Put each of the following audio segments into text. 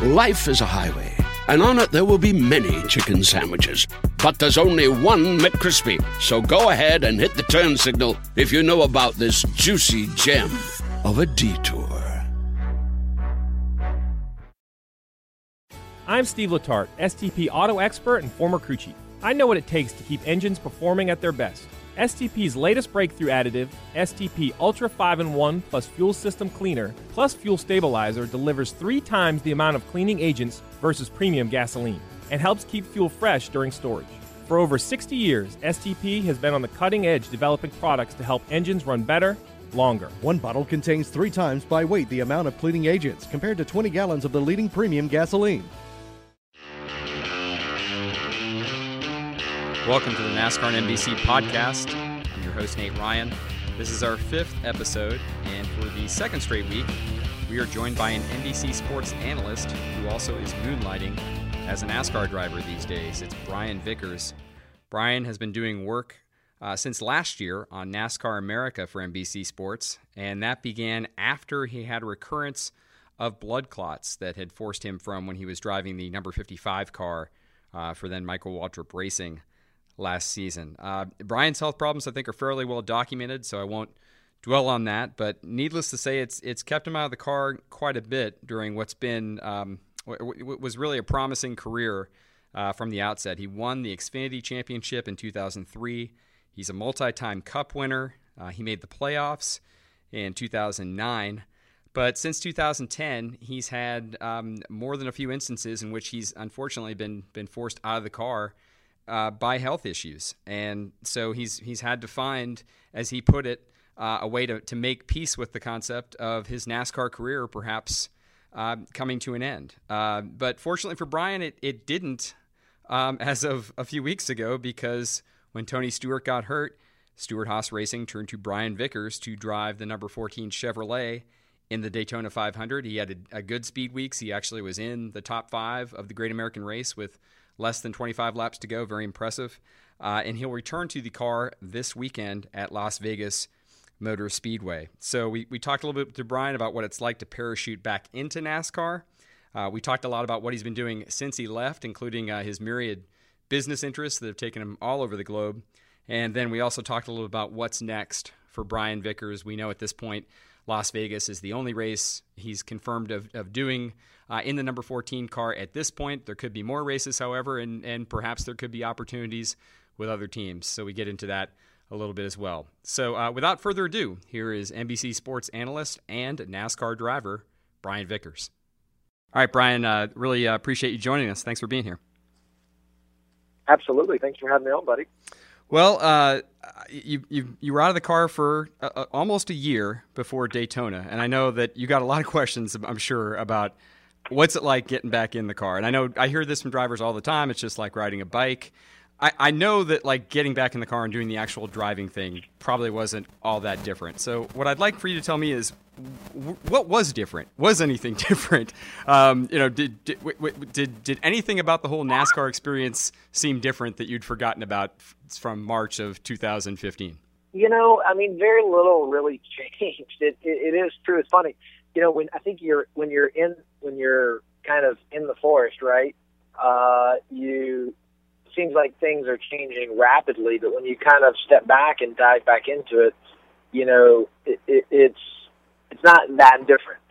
Life is a highway, and on it there will be many chicken sandwiches. But there's only one McCrispy. So go ahead and hit the turn signal if you know about this juicy gem of a detour. I'm Steve Letarte, STP auto expert and former crew chief. I know what it takes to keep engines performing at their best. STP's latest breakthrough additive, STP Ultra 5 in 1 plus Fuel System Cleaner plus Fuel Stabilizer, delivers three times the amount of cleaning agents versus premium gasoline and helps keep fuel fresh during storage. For over 60 years, STP has been on the cutting edge developing products to help engines run better, longer. One bottle contains three times by weight the amount of cleaning agents compared to 20 gallons of the leading premium gasoline. Welcome to the NASCAR and NBC podcast. I'm your host, Nate Ryan. This is our fifth episode, and for the second straight week, we are joined by an NBC sports analyst who also is moonlighting as a NASCAR driver these days. It's Brian Vickers. Brian has been doing work uh, since last year on NASCAR America for NBC Sports, and that began after he had a recurrence of blood clots that had forced him from when he was driving the number 55 car uh, for then Michael Waltrip Racing last season. Uh, Brian's health problems, I think, are fairly well documented, so I won't dwell on that. But needless to say, it's it's kept him out of the car quite a bit during what's been um, was really a promising career uh, from the outset. He won the Xfinity Championship in 2003. He's a multi-time Cup winner. Uh, he made the playoffs in 2009. But since 2010, he's had um, more than a few instances in which he's unfortunately been been forced out of the car uh, by health issues, and so he's he's had to find, as he put it, uh, a way to to make peace with the concept of his NASCAR career perhaps uh, coming to an end. Uh, but fortunately for Brian, it it didn't um, as of a few weeks ago because when Tony Stewart got hurt, Stewart Haas Racing turned to Brian Vickers to drive the number 14 Chevrolet in the Daytona 500. He had a, a, good speed weeks. He actually was in the top five of the Great American Race with less than 25 laps to go. Very impressive. Uh, and he'll return to the car this weekend at Las Vegas Motor Speedway. So we, we talked a little bit to Brian about what it's like to parachute back into NASCAR. Uh, we talked a lot about what he's been doing since he left, including uh, his myriad business interests that have taken him all over the globe. And then we also talked a little about what's next for Brian Vickers. We know at this point Las Vegas is the only race he's confirmed of, of doing uh, in the number 14 car at this point. There could be more races, however, and, and perhaps there could be opportunities with other teams. So we get into that a little bit as well. So uh, without further ado, here is NBC sports analyst and NASCAR driver, Brian Vickers. All right, Brian, uh, really uh, appreciate you joining us. Thanks for being here. Absolutely. Thanks for having me on, buddy. Well, uh, you, you you were out of the car for uh, uh, almost a year before Daytona, and I know that you got a lot of questions. I'm sure about what's it like getting back in the car. And I know I hear this from drivers all the time. It's just like riding a bike. I, I know that like getting back in the car and doing the actual driving thing probably wasn't all that different. So what I'd like for you to tell me is what was different? Was anything different? Um, you know, did did, did did anything about the whole NASCAR experience seem different that you'd forgotten about from March of 2015? You know, I mean, very little really changed. It, it, it is true. It's funny. You know, when I think you're when you're in when you're kind of in the forest, right? Uh, you seems like things are changing rapidly, but when you kind of step back and dive back into it, you know, it, it, it's it's not that different.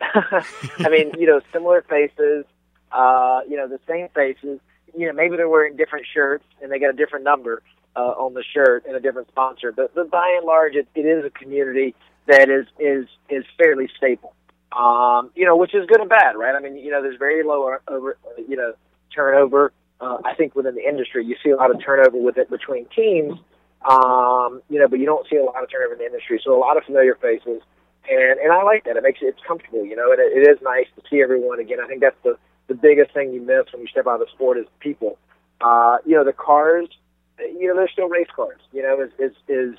I mean, you know, similar faces, uh, you know, the same faces. You know, maybe they're wearing different shirts and they got a different number uh, on the shirt and a different sponsor, but but by and large, it, it is a community that is is is fairly stable. Um, you know, which is good and bad, right? I mean, you know, there's very low over, you know, turnover uh, I think within the industry, you see a lot of turnover with it between teams, um, you know, but you don't see a lot of turnover in the industry. So a lot of familiar faces, and and I like that. It makes it it's comfortable, you know, and it, it is nice to see everyone again. I think that's the the biggest thing you miss when you step out of the sport is people. Uh, you know, the cars, you know, they're still race cars. You know, is is is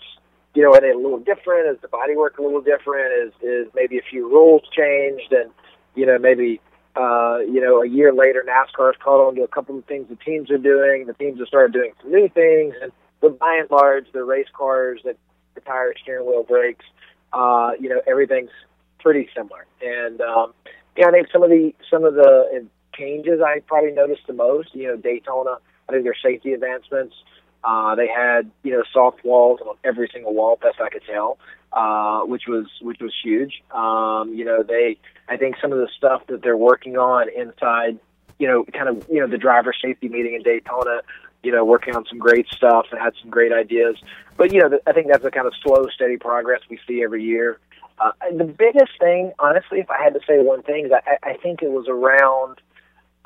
you know, are they a little different? Is the bodywork a little different? Is is maybe a few rules changed? And you know, maybe uh, you know, a year later, NASCAR's caught on to a couple of things the teams are doing. The teams have started doing some new things, and but by and large, the race cars that the tires, steering wheel, brakes, uh, you know, everything's pretty similar. And um, yeah, I think some of the some of the changes I probably noticed the most. You know, Daytona. I think their safety advancements. Uh, they had you know soft walls on every single wall, best I could tell, uh, which was which was huge. Um, you know, they I think some of the stuff that they're working on inside, you know, kind of you know the driver safety meeting in Daytona you know, working on some great stuff and had some great ideas. But you know, I think that's the kind of slow, steady progress we see every year. Uh, the biggest thing, honestly, if I had to say one thing, is I, I think it was around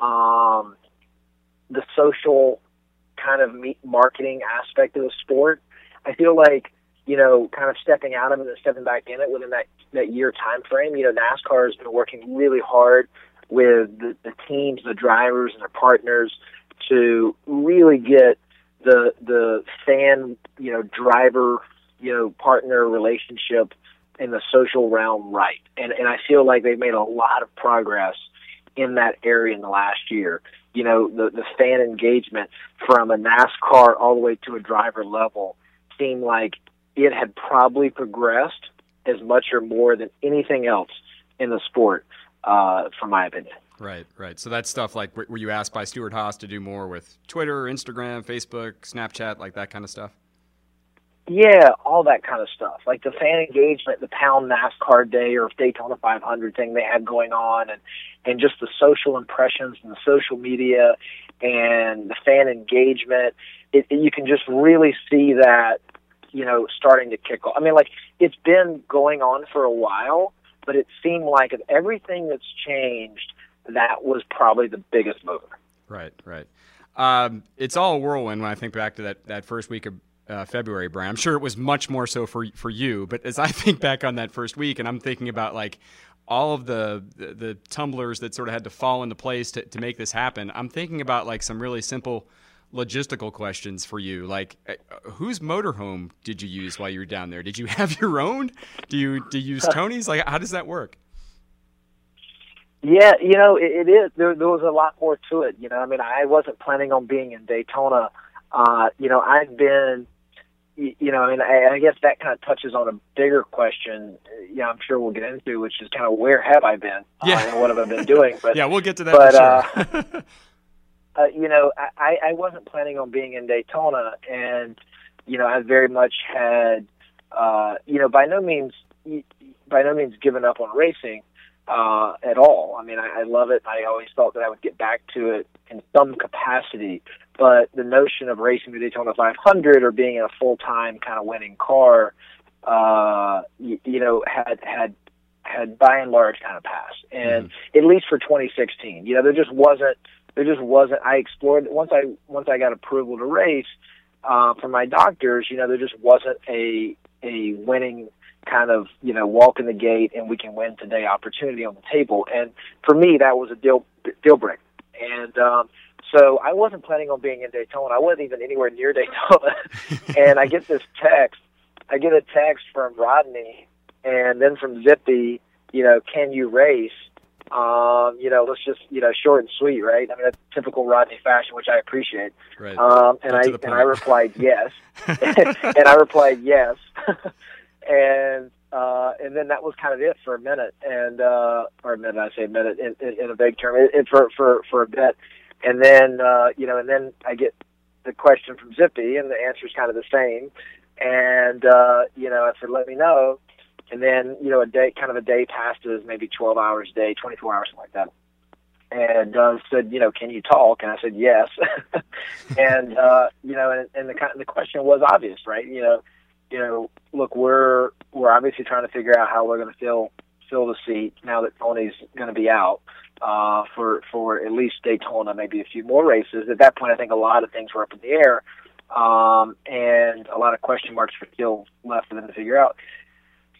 um, the social kind of marketing aspect of the sport. I feel like you know, kind of stepping out of it and stepping back in it within that that year time frame. You know, NASCAR has been working really hard with the, the teams, the drivers, and their partners to really get the the fan, you know, driver, you know, partner relationship in the social realm right. And and I feel like they've made a lot of progress in that area in the last year. You know, the the fan engagement from a NASCAR all the way to a driver level seemed like it had probably progressed as much or more than anything else in the sport, uh, from my opinion. Right, right. So that's stuff like were you asked by Stewart Haas to do more with Twitter, Instagram, Facebook, Snapchat, like that kind of stuff? Yeah, all that kind of stuff. Like the fan engagement, the Pound NASCAR Day or Daytona 500 thing they had going on, and and just the social impressions and the social media and the fan engagement. It, it, you can just really see that, you know, starting to kick off. I mean, like it's been going on for a while, but it seemed like of everything that's changed that was probably the biggest mover. Right, right. Um, it's all a whirlwind when I think back to that, that first week of uh, February, Brian. I'm sure it was much more so for for you, but as I think back on that first week, and I'm thinking about like all of the, the, the tumblers that sort of had to fall into place to, to make this happen, I'm thinking about like some really simple logistical questions for you. Like, uh, whose motorhome did you use while you were down there? Did you have your own? Do you do you use Tony's? Like, how does that work? Yeah, you know, it, it is. There, there was a lot more to it. You know, I mean, I wasn't planning on being in Daytona. Uh, you know, I've been, you, you know, I mean, I, I guess that kind of touches on a bigger question. Yeah, I'm sure we'll get into, which is kind of where have I been? Yeah. Uh, and what have I been doing? But yeah, we'll get to that. But sure. uh, uh, you know, I, I wasn't planning on being in Daytona, and you know, I very much had, uh, you know, by no means, by no means given up on racing uh, at all. I mean, I, I love it. I always felt that I would get back to it in some capacity. But the notion of racing the Daytona 500 or being in a full time kind of winning car, uh, you, you know, had had had by and large kind of passed. And mm-hmm. at least for 2016, you know, there just wasn't there just wasn't. I explored once I once I got approval to race uh, from my doctors. You know, there just wasn't a a winning kind of you know walk in the gate and we can win today opportunity on the table. And for me, that was a deal deal breaker. And um, so I wasn't planning on being in Daytona. I wasn't even anywhere near Daytona. and I get this text. I get a text from Rodney and then from Zippy. You know, can you race? Um, you know, let's just you know, short and sweet, right? I mean, that's typical Rodney fashion, which I appreciate. Right. Um, and I and I replied yes, and I replied yes, and uh, and then that was kind of it for a minute, and uh, or a minute, I say a minute in, in, in a vague term, it, for for for a bit, and then uh, you know, and then I get the question from Zippy, and the answer is kind of the same, and uh, you know, I said, let me know, and then you know, a day, kind of a day passes, maybe 12 hours a day, 24 hours, something like that. And uh, said, you know, can you talk? And I said yes. and uh, you know, and, and the the question was obvious, right? You know, you know, look, we're we're obviously trying to figure out how we're going to fill fill the seat now that Tony's going to be out uh, for for at least Daytona, maybe a few more races. At that point, I think a lot of things were up in the air, um, and a lot of question marks were still left for them to figure out.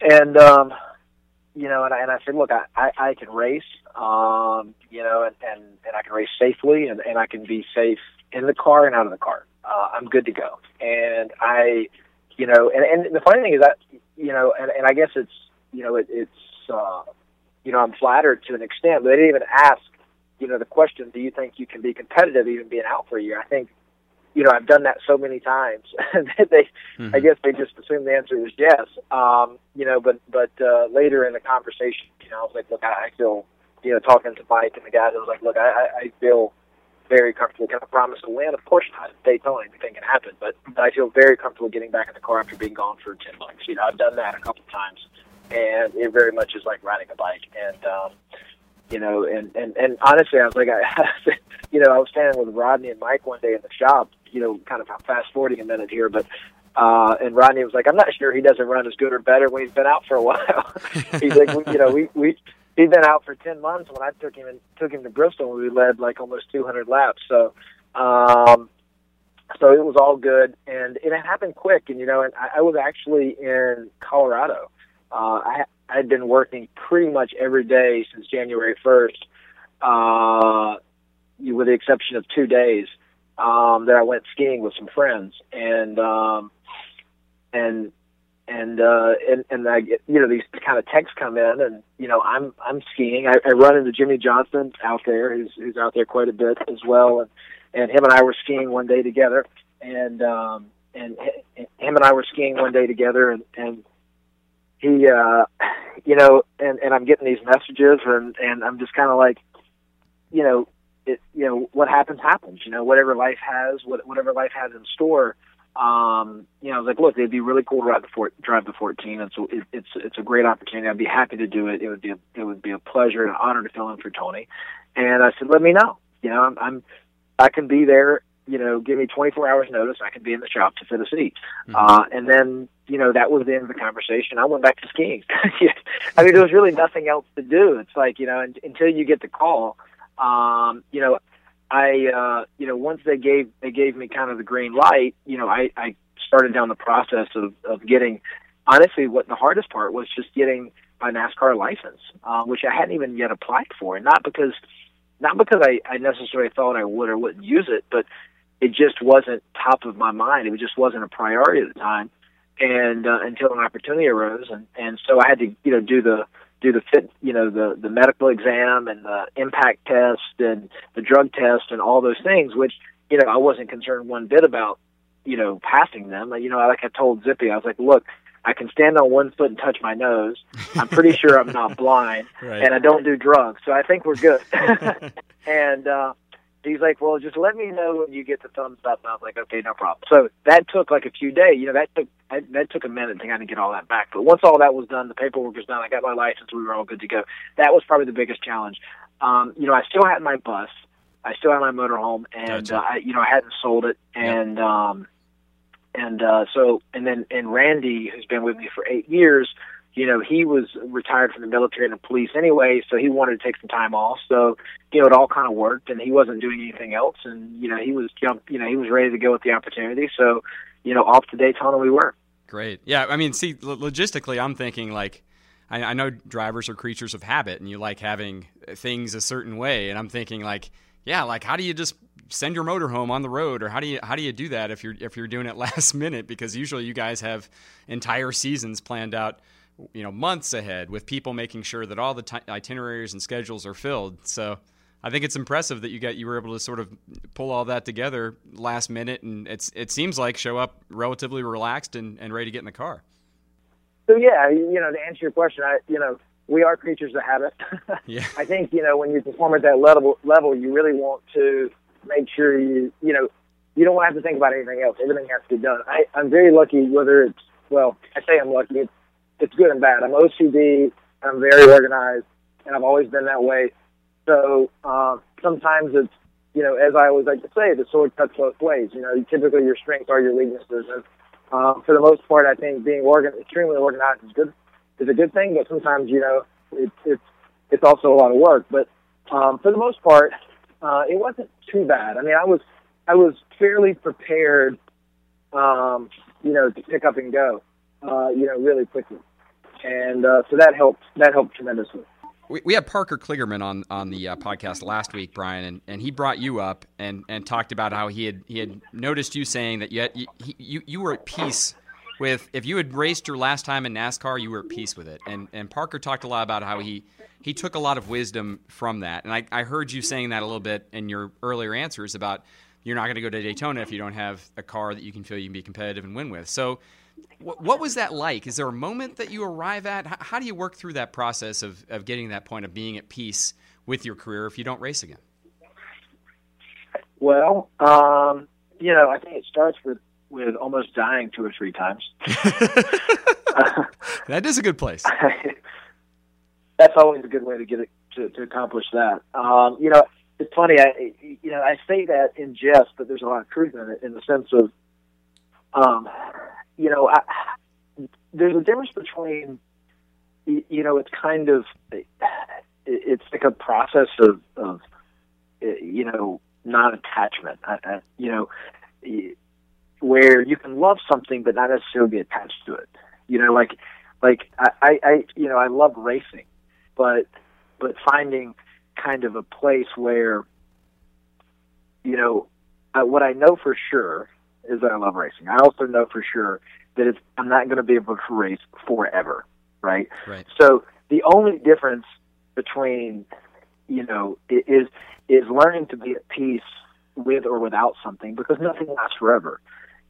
And um, you know, and I, and I said, look, I, I, I can race, um, you know, and, and, and I can race safely and, and I can be safe in the car and out of the car. Uh, I'm good to go. And I, you know, and, and the funny thing is that, you know, and, and I guess it's, you know, it, it's, uh, you know, I'm flattered to an extent, but they didn't even ask, you know, the question, do you think you can be competitive even being out for a year? I think, you know, I've done that so many times that they, mm-hmm. I guess they just assumed the answer was yes. Um, you know, but, but, uh, later in the conversation, you know, I was like, look, I, I feel, you know, talking to Mike and the guys, I was like, look, I, I feel very comfortable. Can I promise a win? Of course not. Daytona, anything can happen, but, I feel very comfortable getting back in the car after being gone for 10 months. You know, I've done that a couple times and it very much is like riding a bike. And, um, you know, and, and, and honestly, I was like, I, you know, I was standing with Rodney and Mike one day in the shop, you know, kind of fast forwarding a minute here, but, uh, and Rodney was like, I'm not sure he doesn't run as good or better when he's been out for a while. he's like, we, you know, we, we, he'd been out for 10 months when I took him and took him to Bristol we led like almost 200 laps. So, um, so it was all good and it happened quick. And, you know, and I, I was actually in Colorado. Uh, I, I had been working pretty much every day since January 1st, uh, with the exception of two days um, that I went skiing with some friends, and um, and and uh, and and I get you know these kind of texts come in, and you know I'm I'm skiing. I, I run into Jimmie Johnson out there, who's who's out there quite a bit as well, and and him and I were skiing one day together, and um, and him and I were skiing one day together, and and he uh, you know, and and I'm getting these messages, and and I'm just kind of like, you know, it, you know, what happens happens. You know, whatever life has, what, whatever life has in store. Um, you know, I was like, look, it'd be really cool to ride the four, drive the 14, and so it, it's it's a great opportunity. I'd be happy to do it. It would be a, it would be a pleasure and an honor to fill in for Tony. And I said, let me know. You know, I'm, I'm I can be there. You know, give me 24 hours notice. I can be in the shop to fit a seat. Mm-hmm. Uh, and then, you know, that was the end of the conversation. I went back to skiing. I mean, there was really nothing else to do. It's like, you know, until you get the call, um, you know, I, uh, you know, once they gave they gave me kind of the green light, you know, I, I started down the process of, of getting. Honestly, what the hardest part was just getting my NASCAR license, uh, which I hadn't even yet applied for, and not because not because I, I necessarily thought I would or wouldn't use it, but it just wasn't top of my mind. It just wasn't a priority at the time, and uh, until an opportunity arose, and and so I had to you know do the do the fit, you know, the the medical exam and the impact test and the drug test and all those things, which you know I wasn't concerned one bit about, you know, passing them. You know, like I told Zippy, I was like, look, I can stand on one foot and touch my nose. I'm pretty sure I'm not blind, right. and I don't do drugs, so I think we're good. and uh, he's like, well, just let me know when you get the thumbs up. And I was like, okay, no problem. So that took like a few days. You know, that took that, that took a minute to kind of get all that back. But once all that was done, the paperwork was done. I got my license. We were all good to go. That was probably the biggest challenge. Um, you know, I still had my bus. I still had my motorhome, and uh, I, you know, I hadn't sold it, and um, and uh, so, and then, and Randy, who's been with me for eight years, you know, he was retired from the military and the police anyway, so he wanted to take some time off. So, you know, it all kind of worked, and he wasn't doing anything else, and you know, he was jump, you know, he was ready to go with the opportunity. So, you know, off to Daytona we were. Great, yeah. I mean, see, logistically, I'm thinking like. I, I know drivers are creatures of habit, and you like having things a certain way. And I'm thinking, like, yeah, like how do you just send your motor home on the road, or how do you how do you do that if you're if you're doing it last minute? Because usually you guys have entire seasons planned out you know months ahead with people making sure that all the t- itineraries and schedules are filled. So I think it's impressive that you got you were able to sort of pull all that together last minute, and it's it seems like show up relatively relaxed and, and ready to get in the car. So yeah, you know, to answer your question, I you know we are creatures of habit. yeah. I think you know when you perform at that level level, you really want to make sure you you know you don't want to have to think about anything else. Everything has to be done. I, I'm very lucky. Whether it's well, I say I'm lucky. It's it's good and bad. I'm OCD. I'm very organized, and I've always been that way. So uh, sometimes it's, you know, as I always like to say, the sword cuts both ways. You know, typically your strengths are your weaknesses, and uh, for the most part, I think being organ- extremely organized is good is a good thing. But sometimes, you know, it's it's it's also a lot of work. But um, for the most part, uh, it wasn't too bad. I mean, I was I was fairly prepared, um, you know, to pick up and go uh, you know, really quickly. and uh, so that helped. That helped tremendously. We, had Parker Kligerman on on the uh, podcast last week, Brian, and, and he brought you up and, and talked about how he had he had noticed you saying that you had, you, you you were at peace with if you had raced your last time in NASCAR, you were at peace with it. And and Parker talked a lot about how he he took a lot of wisdom from that. And I, I heard you saying that a little bit in your earlier answers about you're not going to go to Daytona if you don't have a car that you can feel you can be competitive and win with. So what, what was that like? Is there a moment that you arrive at? How, how do you work through that process of, of getting that point of being at peace with your career if you don't race again? Well, um, you know, I think it starts with with almost dying two or three times. that is a good place. That's always a good way to get it to, to accomplish that. Um, you know, it's funny. I you know I say that in jest, but there's a lot of truth in it in the sense of, um, you know, I, there's a difference between, you know, it's kind of, it's like a process of, of you know, non-attachment. I, I, you know, where you can love something but not necessarily be attached to it. You know, like, like I, I, you know, I love racing, but, but finding kind of a place where, you know, what I know for sure is that I love racing. I also know for sure that it's, I'm not going to be able to race forever, right? Right. So the only difference between, you know, is is learning to be at peace with or without something because nothing lasts forever,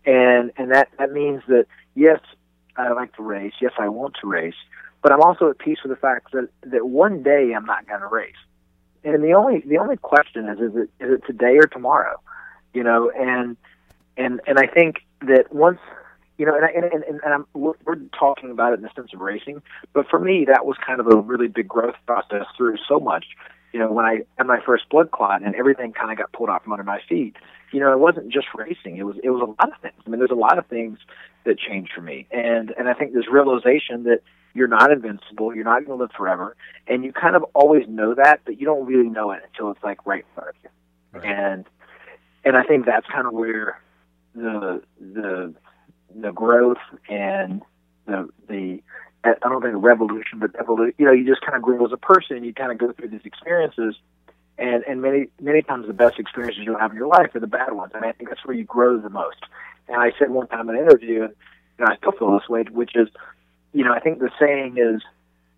and and that that means that yes, I like to race. Yes, I want to race, but I'm also at peace with the fact that that one day I'm not going to race. And the only the only question is is it is it today or tomorrow, you know? And and and I think that once you know, and I, and, and, and I'm, we're, we're talking about it in the sense of racing, but for me that was kind of a really big growth process through so much. You know, when I had my first blood clot and everything kind of got pulled out from under my feet, you know, it wasn't just racing. It was it was a lot of things. I mean, there's a lot of things that changed for me, and and I think this realization that you're not invincible, you're not going to live forever, and you kind of always know that, but you don't really know it until it's like right in front of you. Right. And and I think that's kind of where the the the growth and the the I don't think revolution, but evolution. You know, you just kind of grow as a person. You kind of go through these experiences, and and many many times the best experiences you'll have in your life are the bad ones. And I think that's where you grow the most. And I said one time in an interview, and you know, I still feel this way, which is, you know, I think the saying is,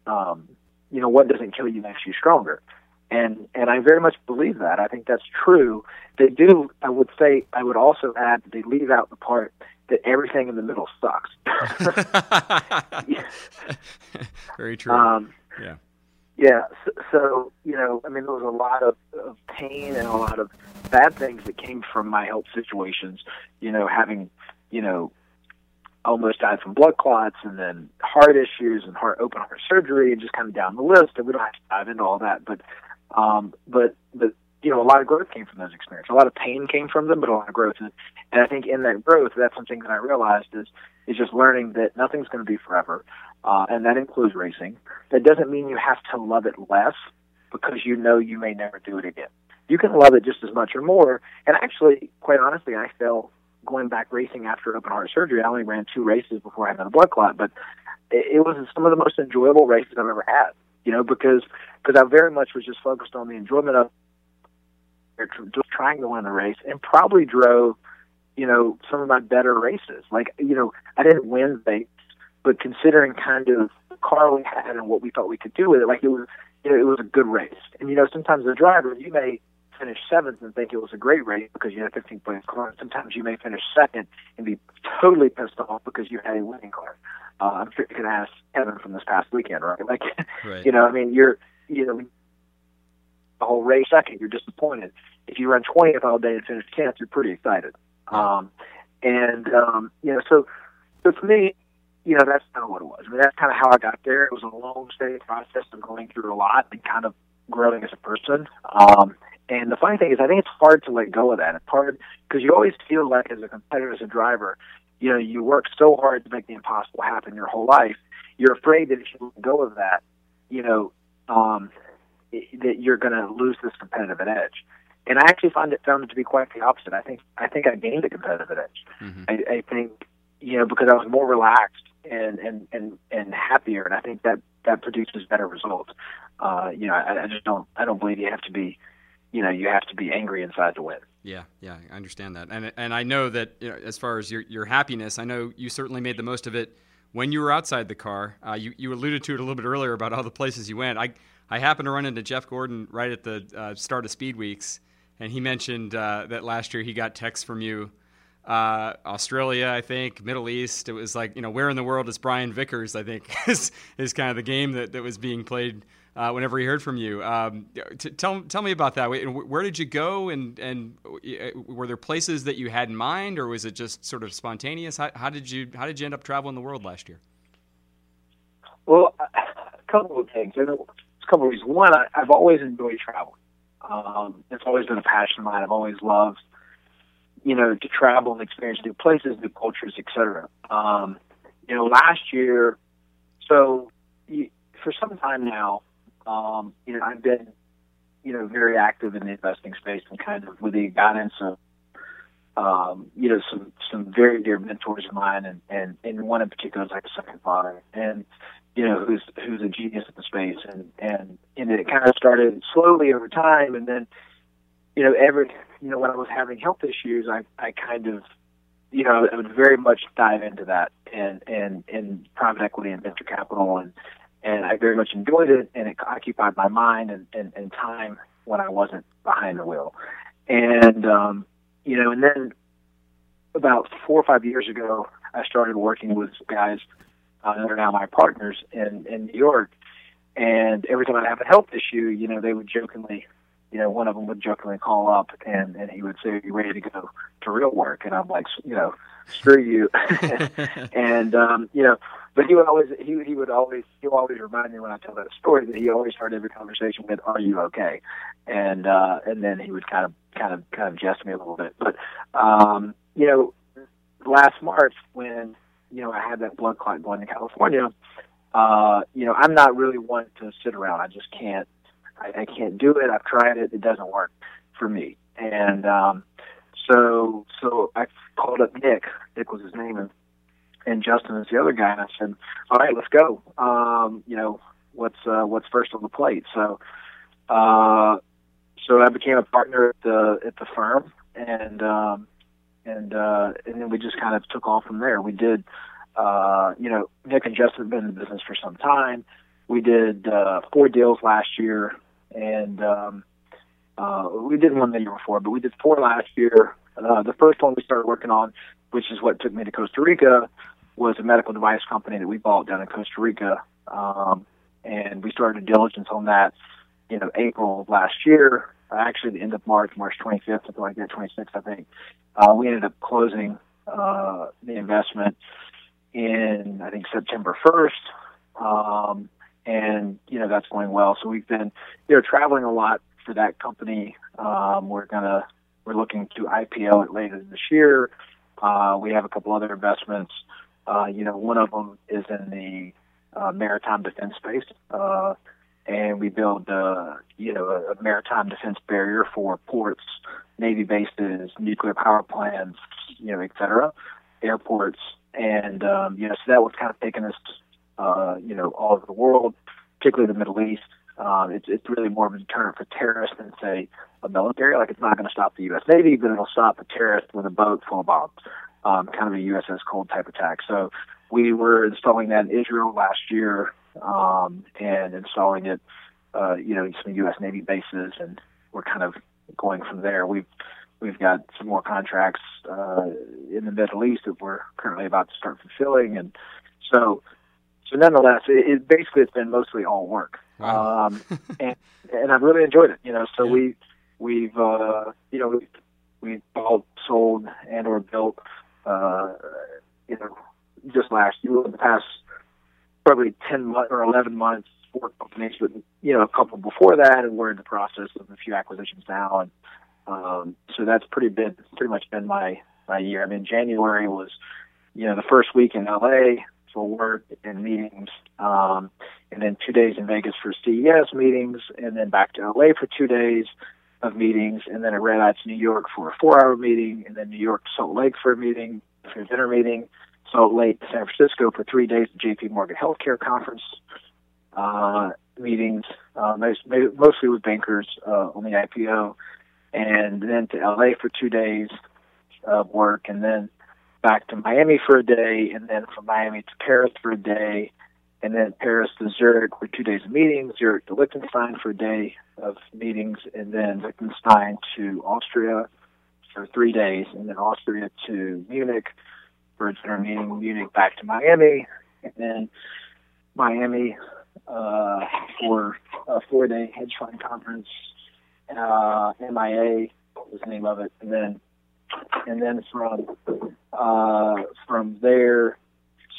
um, you know, what doesn't kill you makes you stronger. And and I very much believe that. I think that's true. They do. I would say. I would also add that they leave out the part that everything in the middle sucks. Very true. Um, yeah. Yeah. So, so, you know, I mean, there was a lot of, of pain and a lot of bad things that came from my health situations. You know, having, you know, almost died from blood clots and then heart issues and heart open heart surgery and just kind of down the list. And we don't have to dive into all that, but um, but but you know, a lot of growth came from those experiences. A lot of pain came from them, but a lot of growth. And, and I think in that growth, that's something that I realized is is just learning that nothing's going to be forever, uh, and that includes racing. That doesn't mean you have to love it less because you know you may never do it again. You can love it just as much or more. And actually, quite honestly, I fell going back racing after open heart surgery. I only ran two races before I had a blood clot, but it, it was some of the most enjoyable races I've ever had. You know, because because I very much was just focused on the enjoyment of just trying to win the race and probably drove, you know, some of my better races. Like, you know, I didn't win Vegas, but considering kind of the car we had and what we thought we could do with it, like it was, you know, it was a good race. And you know, sometimes the driver, you may finish seventh and think it was a great race because you had a 15 point car. Sometimes you may finish second and be totally pissed off because you had a winning car. Uh, I'm sure you can ask Evan from this past weekend, right? Like, right. you know, I mean, you're, you know, the whole race second, you're disappointed. If you run 20th all day and finish 10th, you're pretty excited. Um, and, um, you know, so, so for me, you know, that's kind of what it was. I mean, that's kind of how I got there. It was a long, steady process of going through a lot and kind of growing as a person. Um, and the funny thing is, I think it's hard to let go of that. It's hard because you always feel like, as a competitor, as a driver, you know, you work so hard to make the impossible happen your whole life. You're afraid that if you let go of that, you know, um, that you're going to lose this competitive edge. And I actually found it found it to be quite the opposite. I think I think I gained a competitive edge. Mm-hmm. I, I think you know because I was more relaxed and and and and happier, and I think that that produces better results. Uh, you know, I, I just don't I don't believe you have to be, you know, you have to be angry inside to win. Yeah, yeah, I understand that, and and I know that you know, as far as your your happiness, I know you certainly made the most of it when you were outside the car. Uh, you you alluded to it a little bit earlier about all the places you went. I I happened to run into Jeff Gordon right at the uh, start of Speed Weeks, and he mentioned uh, that last year he got texts from you. Uh, Australia, I think, Middle East. It was like, you know, where in the world is Brian Vickers? I think is, is kind of the game that, that was being played uh, whenever he heard from you. Um, t- tell tell me about that. Where did you go, and and uh, were there places that you had in mind, or was it just sort of spontaneous? How, how did you how did you end up traveling the world last year? Well, a couple of things. A couple of reasons. One, I, I've always enjoyed traveling. Um, it's always been a passion of mine. I've always loved, you know, to travel and experience new places, new cultures, etc. Um, you know, last year, so you, for some time now, um, you know, I've been, you know, very active in the investing space and kind of with the guidance of, um, you know, some some very dear mentors of mine, and and and one in particular is like a second father, and you know, who's who's a genius in the space, and and and it kind of started slowly over time, and then, you know, every you know when I was having health issues, I I kind of you know, I would very much dive into that and and and private equity and venture capital and and I very much enjoyed it, and it occupied my mind and, and, and time when I wasn't behind the wheel. And um, you know, and then about four or five years ago, I started working with guys uh, that are now my partners in in New York. And every time I have a health issue, you know, they would jokingly, you know, one of them would jokingly call up and and he would say, "Are you ready to go to real work?" And I'm like, you know, screw you. and um, you know, but he would always he he would always he would always remind me when I tell that story that he always started every conversation with "Are you okay?" and uh, and then he would kind of kind of kind of jest me a little bit. But um, you know, last March when you know I had that blood clot going to California, uh, you know I'm not really one to sit around. I just can't I, I can't do it. I've tried it. It doesn't work for me. And um, so so I called up Nick. Nick was his name, and and Justin is the other guy. And I said, "All right, let's go. Um, you know, what's uh, what's first on the plate?" So, uh, so I became a partner at the at the firm, and um, and uh, and then we just kind of took off from there. We did, uh, you know, Nick and Justin have been in the business for some time. We did uh, four deals last year, and um, uh, we did one the year before, but we did four last year. Uh, the first one we started working on, which is what took me to Costa Rica, was a medical device company that we bought down in Costa Rica. Um, and we started a diligence on that, you know, April of last year. Actually, the end of March, March 25th, something like that, 26th, I think. Uh, we ended up closing uh, the investment in, I think, September 1st. Um, and, you know, that's going well. So we've been, you know, traveling a lot for that company. Um, we're gonna we're looking to IPO it later this year. Uh, we have a couple other investments. Uh, you know, one of them is in the uh, maritime defense space, uh, and we build, uh, you know, a, a maritime defense barrier for ports, navy bases, nuclear power plants, you know, et cetera, airports, and um, you know, so that was kind of taking us, uh, you know, all over the world, particularly the Middle East. Um, it's it's really more of a deterrent for terrorists than say a military. Like it's not going to stop the U.S. Navy, but it'll stop a terrorist with a boat full of bombs, um, kind of a USS Cole type attack. So we were installing that in Israel last year um, and installing it, uh, you know, some U.S. Navy bases, and we're kind of going from there. We've we've got some more contracts uh, in the Middle East that we're currently about to start fulfilling, and so so nonetheless, it, it basically it's been mostly all work. Wow. Um, and and I've really enjoyed it. You know, so yeah. we we've uh, you know we've we've bought, sold, and or built uh, you know just last year, the past probably ten months or eleven months, four companies, but you know a couple before that, and we're in the process of a few acquisitions now, and um, so that's pretty been pretty much been my my year. I mean, January was you know the first week in LA for work and meetings, um, and then two days in Vegas for CES meetings, and then back to LA for two days of meetings, and then a Red Eye to New York for a four-hour meeting, and then New York to Salt Lake for a meeting, for a dinner meeting. Salt Lake, to San Francisco for three days at JP Morgan Healthcare Conference uh, meetings, uh, most, mostly with bankers uh, on the IPO, and then to LA for two days of work, and then back to Miami for a day, and then from Miami to Paris for a day, and then Paris to Zurich for two days of meetings, Zurich to Liechtenstein for a day of meetings, and then Liechtenstein to Austria for three days, and then Austria to Munich for a dinner meeting, Munich back to Miami, and then Miami uh, for a four-day hedge fund conference, uh, MIA was the name of it, and then and then from uh, from there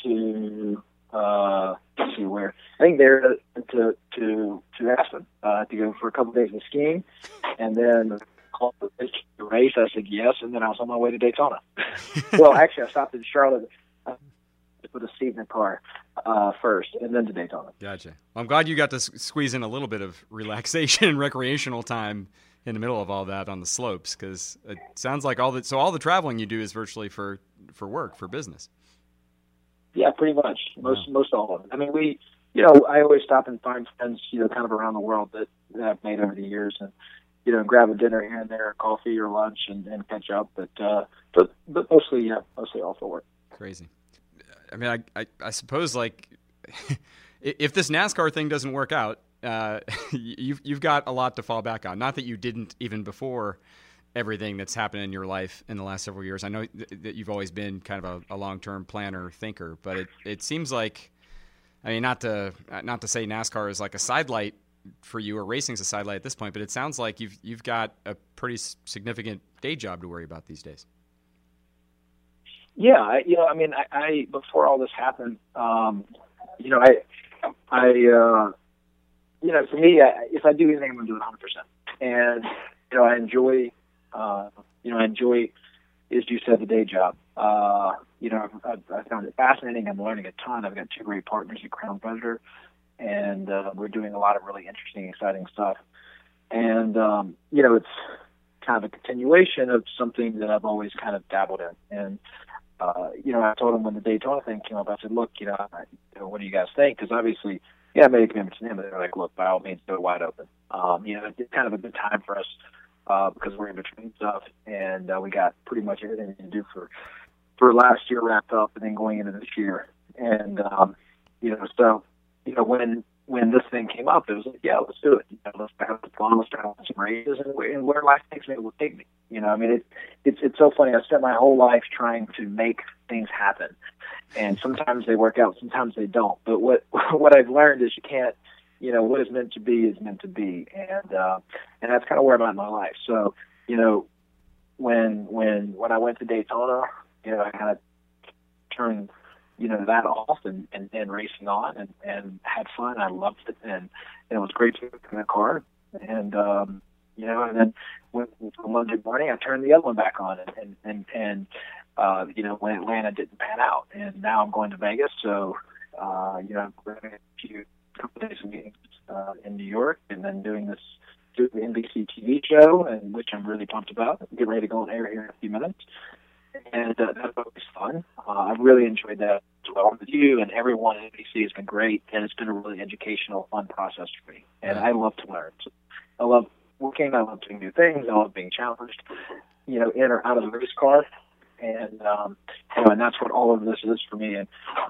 to uh, let's see where I think there to to to Aspen uh, to go for a couple of days of skiing, and then called the race. I said yes, and then I was on my way to Daytona. well, actually, I stopped in Charlotte uh, to put a seat in the car uh, first, and then to Daytona. Gotcha. Well, I'm glad you got to squeeze in a little bit of relaxation and recreational time in the middle of all that on the slopes because it sounds like all the so all the traveling you do is virtually for for work for business. Yeah, pretty much most wow. most all of it. I mean, we you know I always stop and find friends you know kind of around the world that, that I've made over the years and you know grab a dinner here and there, coffee or lunch, and, and catch up. But uh, but but mostly yeah, mostly all for work. Crazy. I mean, I I, I suppose like if this NASCAR thing doesn't work out, uh, you've you've got a lot to fall back on. Not that you didn't even before everything that's happened in your life in the last several years. I know th- that you've always been kind of a, a long term planner thinker, but it it seems like, I mean, not to not to say NASCAR is like a sidelight for you or racing's a sidelight at this point, but it sounds like you've you've got a pretty significant day job to worry about these days. Yeah, you know, I mean, I, I before all this happened, um, you know, I I uh, you know, for me, I, if I do anything, I'm going to do it 100. percent And you know, I enjoy, uh, you know, I enjoy, as you said, the day job. Uh, you know, I've, I found it fascinating. I'm learning a ton. I've got two great partners at Crown Predator, and uh, we're doing a lot of really interesting, exciting stuff. And um, you know, it's kind of a continuation of something that I've always kind of dabbled in. And uh, you know, I told him when the Daytona thing came up, I said, look, you know, I, you know what do you guys think? Because obviously yeah, I made a commitment to them, but they're like, look, by all means, go wide open. Um, you know, it's kind of a good time for us uh, because we're in between stuff, and uh, we got pretty much everything to do for for last year wrapped up, and then going into this year. And um, you know, so you know, when when this thing came up, it was like, yeah, let's do it. You know, let's have the fun, let's try out some races, and where, and where life takes me will take me. You know, I mean, it, it's it's so funny. I spent my whole life trying to make things happen, and sometimes they work out, sometimes they don't. But what what I've learned is you can't, you know, what is meant to be is meant to be, and uh, and that's kind of where I'm at in my life. So, you know, when when when I went to Daytona, you know, I kind of turned you know that off and, and and racing on and and had fun. I loved it and, and it was great to get in the car and um you know and then when, on Monday morning I turned the other one back on and and and, and uh, you know, when Atlanta didn't pan out. And now I'm going to Vegas, so uh, you know, I'm going a few couple days of meetings uh, in New York, and then doing this doing the NBC TV show, and which I'm really pumped about. Getting ready to go on air here in a few minutes, and uh, that's always fun. Uh, I've really enjoyed that as well with you and everyone at NBC has been great, and it's been a really educational, fun process for me. And. I love to learn. So I love working. I love doing new things. I love being challenged. You know, in or out of the race car and um, you know, and that's what all of this is for me. And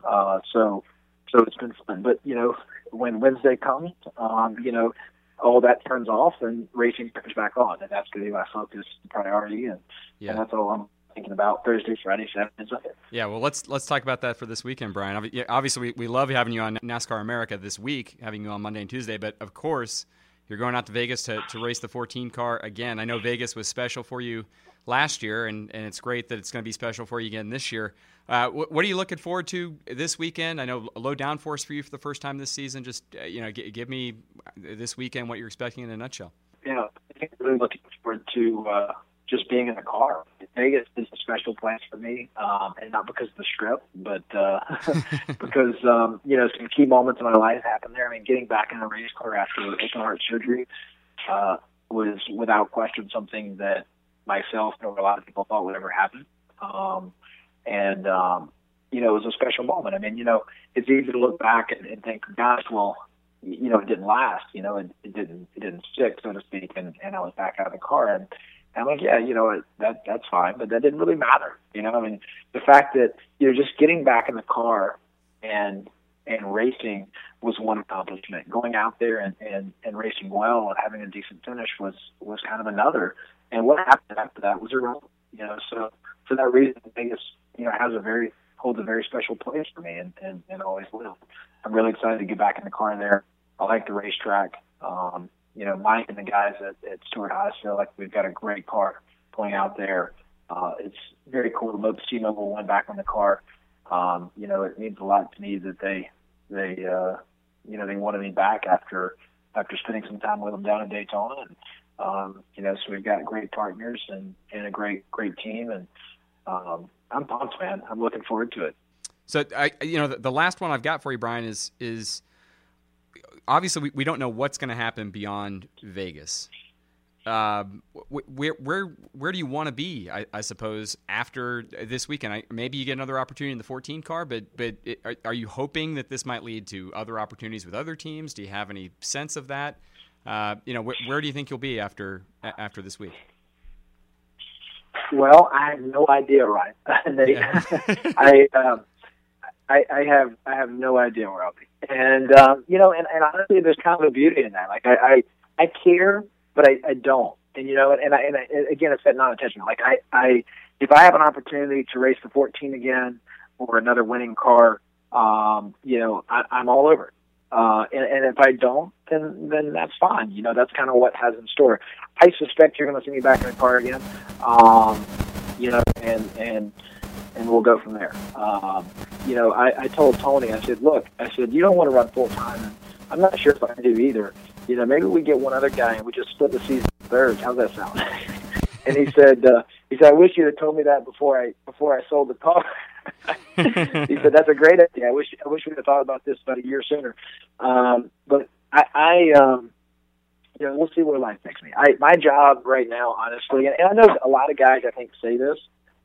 uh, so, so it's been fun. But you know, when Wednesday comes, um, you know, all that turns off and racing turns back on, and that's going to be my focus priority, and, yeah. and that's all I'm thinking about Thursday, Friday, Saturday, and Sunday. Yeah, well, let's let's talk about that for this weekend, Brian. Obviously, we, we love having you on NASCAR America this week, having you on Monday and Tuesday, but of course, you're going out to Vegas to, to race the 14 car again. I know Vegas was special for you last year, and, and it's great that it's going to be special for you again this year. Uh, what, what, are you looking forward to this weekend? I know low downforce for you for the first time this season. Just uh, you know, g- give me this weekend what you're expecting in a nutshell. Yeah, I think really looking forward to uh, just being in the car. Vegas is a special place for me, um, and not because of the strip, but uh, because um, you know some key moments in my life happened there. I mean, getting back in a race car after open heart surgery uh, was without question something that myself nor a lot of people thought would ever happen. Um, and um, you know, it was a special moment. I mean, you know, it's easy to look back and, and think, gosh, well, you know, it didn't last. You know, it, it didn't it didn't stick, so to speak. And and I was back out of the car, and I'm like, yeah, you know, that that's fine, but that didn't really matter. You know, I mean, the fact that you know, just getting back in the car and and racing was one accomplishment. Going out there and, and, and racing well and having a decent finish was was kind of another. And what happened after that was irrelevant. You know, so for that reason, Vegas, you know, has a very holds a very special place for me and, and, and always will. I'm really excited to get back in the car there. I like the racetrack. Um, you know, Mike and the guys at, at Stewart Haas feel like we've got a great car going out there. Uh, it's very cool to see Mobil One back on the car. Um, you know, it means a lot to me that they they uh, you know they wanted me back after after spending some time with them down in Daytona. And, um, you know, so we've got great partners and, and a great great team, and um, I'm pumped, man. I'm looking forward to it. So I, you know, the, the last one I've got for you, Brian, is is obviously we, we don't know what's going to happen beyond Vegas. Um, where where where do you want to be? I, I, suppose after this weekend, I, maybe you get another opportunity in the 14 car. But but it, are, are, you hoping that this might lead to other opportunities with other teams? Do you have any sense of that? Uh, you know, wh- where do you think you'll be after after this week? Well, I have no idea, Ryan. I um, I, I have I have no idea where I'll be, and um, you know, and, and honestly, there's kind of a beauty in that. Like I I, I care, but I, I don't, and you know, and I, and I, again, it's that non-attention. Like I I if I have an opportunity to race the 14 again or another winning car, um, you know, I, I'm all over it. Uh, and, and if I don't, then then that's fine. You know, that's kind of what has in store. I suspect you're going to see me back in the car again. Um, you know, and and and we'll go from there. Um, you know, I, I told Tony, I said, look, I said, you don't want to run full time. I'm not sure if I do either. You know, maybe we get one other guy and we just split the season thirds. How's that sound? and he said, uh, he said, I wish you'd have told me that before I before I sold the car. he said, that's a great idea. I wish I wish we'd have thought about this about a year sooner. Um, but I, I um, you know, we'll see where life takes me. I my job right now, honestly, and, and I know a lot of guys I think say this,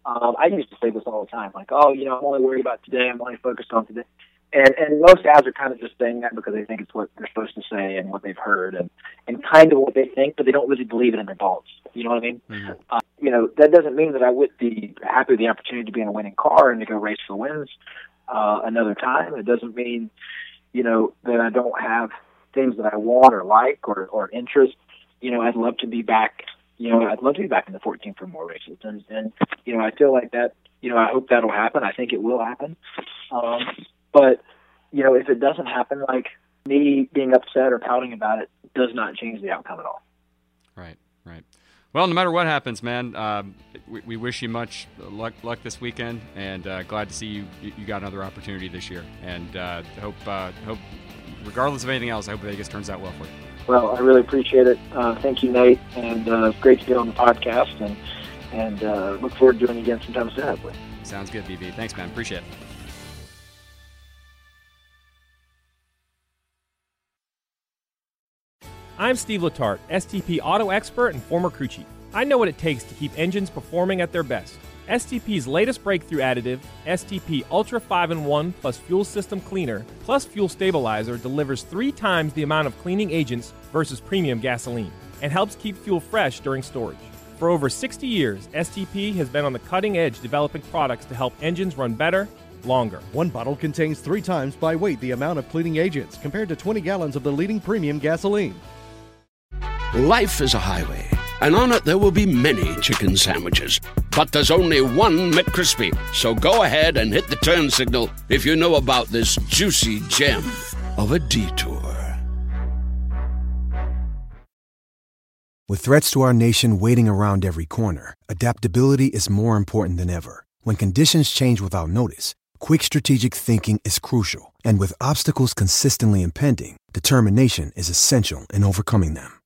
um, I used to say this all the time, like, oh, you know, I'm only worried about today. I'm only focused on today. And and most guys are kind of just saying that because they think it's what they're supposed to say and what they've heard and and kind of what they think, but they don't really believe it in their balls. You know what I mean? Mm-hmm. Uh, you know, that doesn't mean that I would be happy with the opportunity to be in a winning car and to go race for wins uh, another time. It doesn't mean, you know, that I don't have things that I want or like or or interest. You know, I'd love to be back you know, I'd love to be back in the 14 for more races. And, and, you know, I feel like that, you know, I hope that'll happen. I think it will happen. Um, but, you know, if it doesn't happen, like me being upset or pouting about it does not change the outcome at all. Right, right. Well, no matter what happens, man, um, we, we, wish you much luck, luck this weekend, and uh, glad to see you. You got another opportunity this year, and uh, hope uh, hope, regardless of anything else, I hope Vegas turns out well for you. Well, I really appreciate it. Uh, thank you, Nate, and uh, great to be on the podcast, and and uh, look forward to doing it again sometime soon, hopefully. Sounds good, BB. Thanks, man. Appreciate it. I'm Steve Letarte, STP auto expert and former crew chief. I know what it takes to keep engines performing at their best. STP's latest breakthrough additive, STP Ultra 5 in 1 plus Fuel System Cleaner plus Fuel Stabilizer, delivers three times the amount of cleaning agents versus premium gasoline and helps keep fuel fresh during storage. For over 60 years, STP has been on the cutting edge developing products to help engines run better, longer. One bottle contains three times by weight the amount of cleaning agents compared to 20 gallons of the leading premium gasoline. Life is a highway and on it there will be many chicken sandwiches. But there's only one McCrispy. So go ahead and hit the turn signal if you know about this juicy gem of a detour. With threats to our nation waiting around every corner, adaptability is more important than ever. When conditions change without notice, quick strategic thinking is crucial. And with obstacles consistently impending, determination is essential in overcoming them.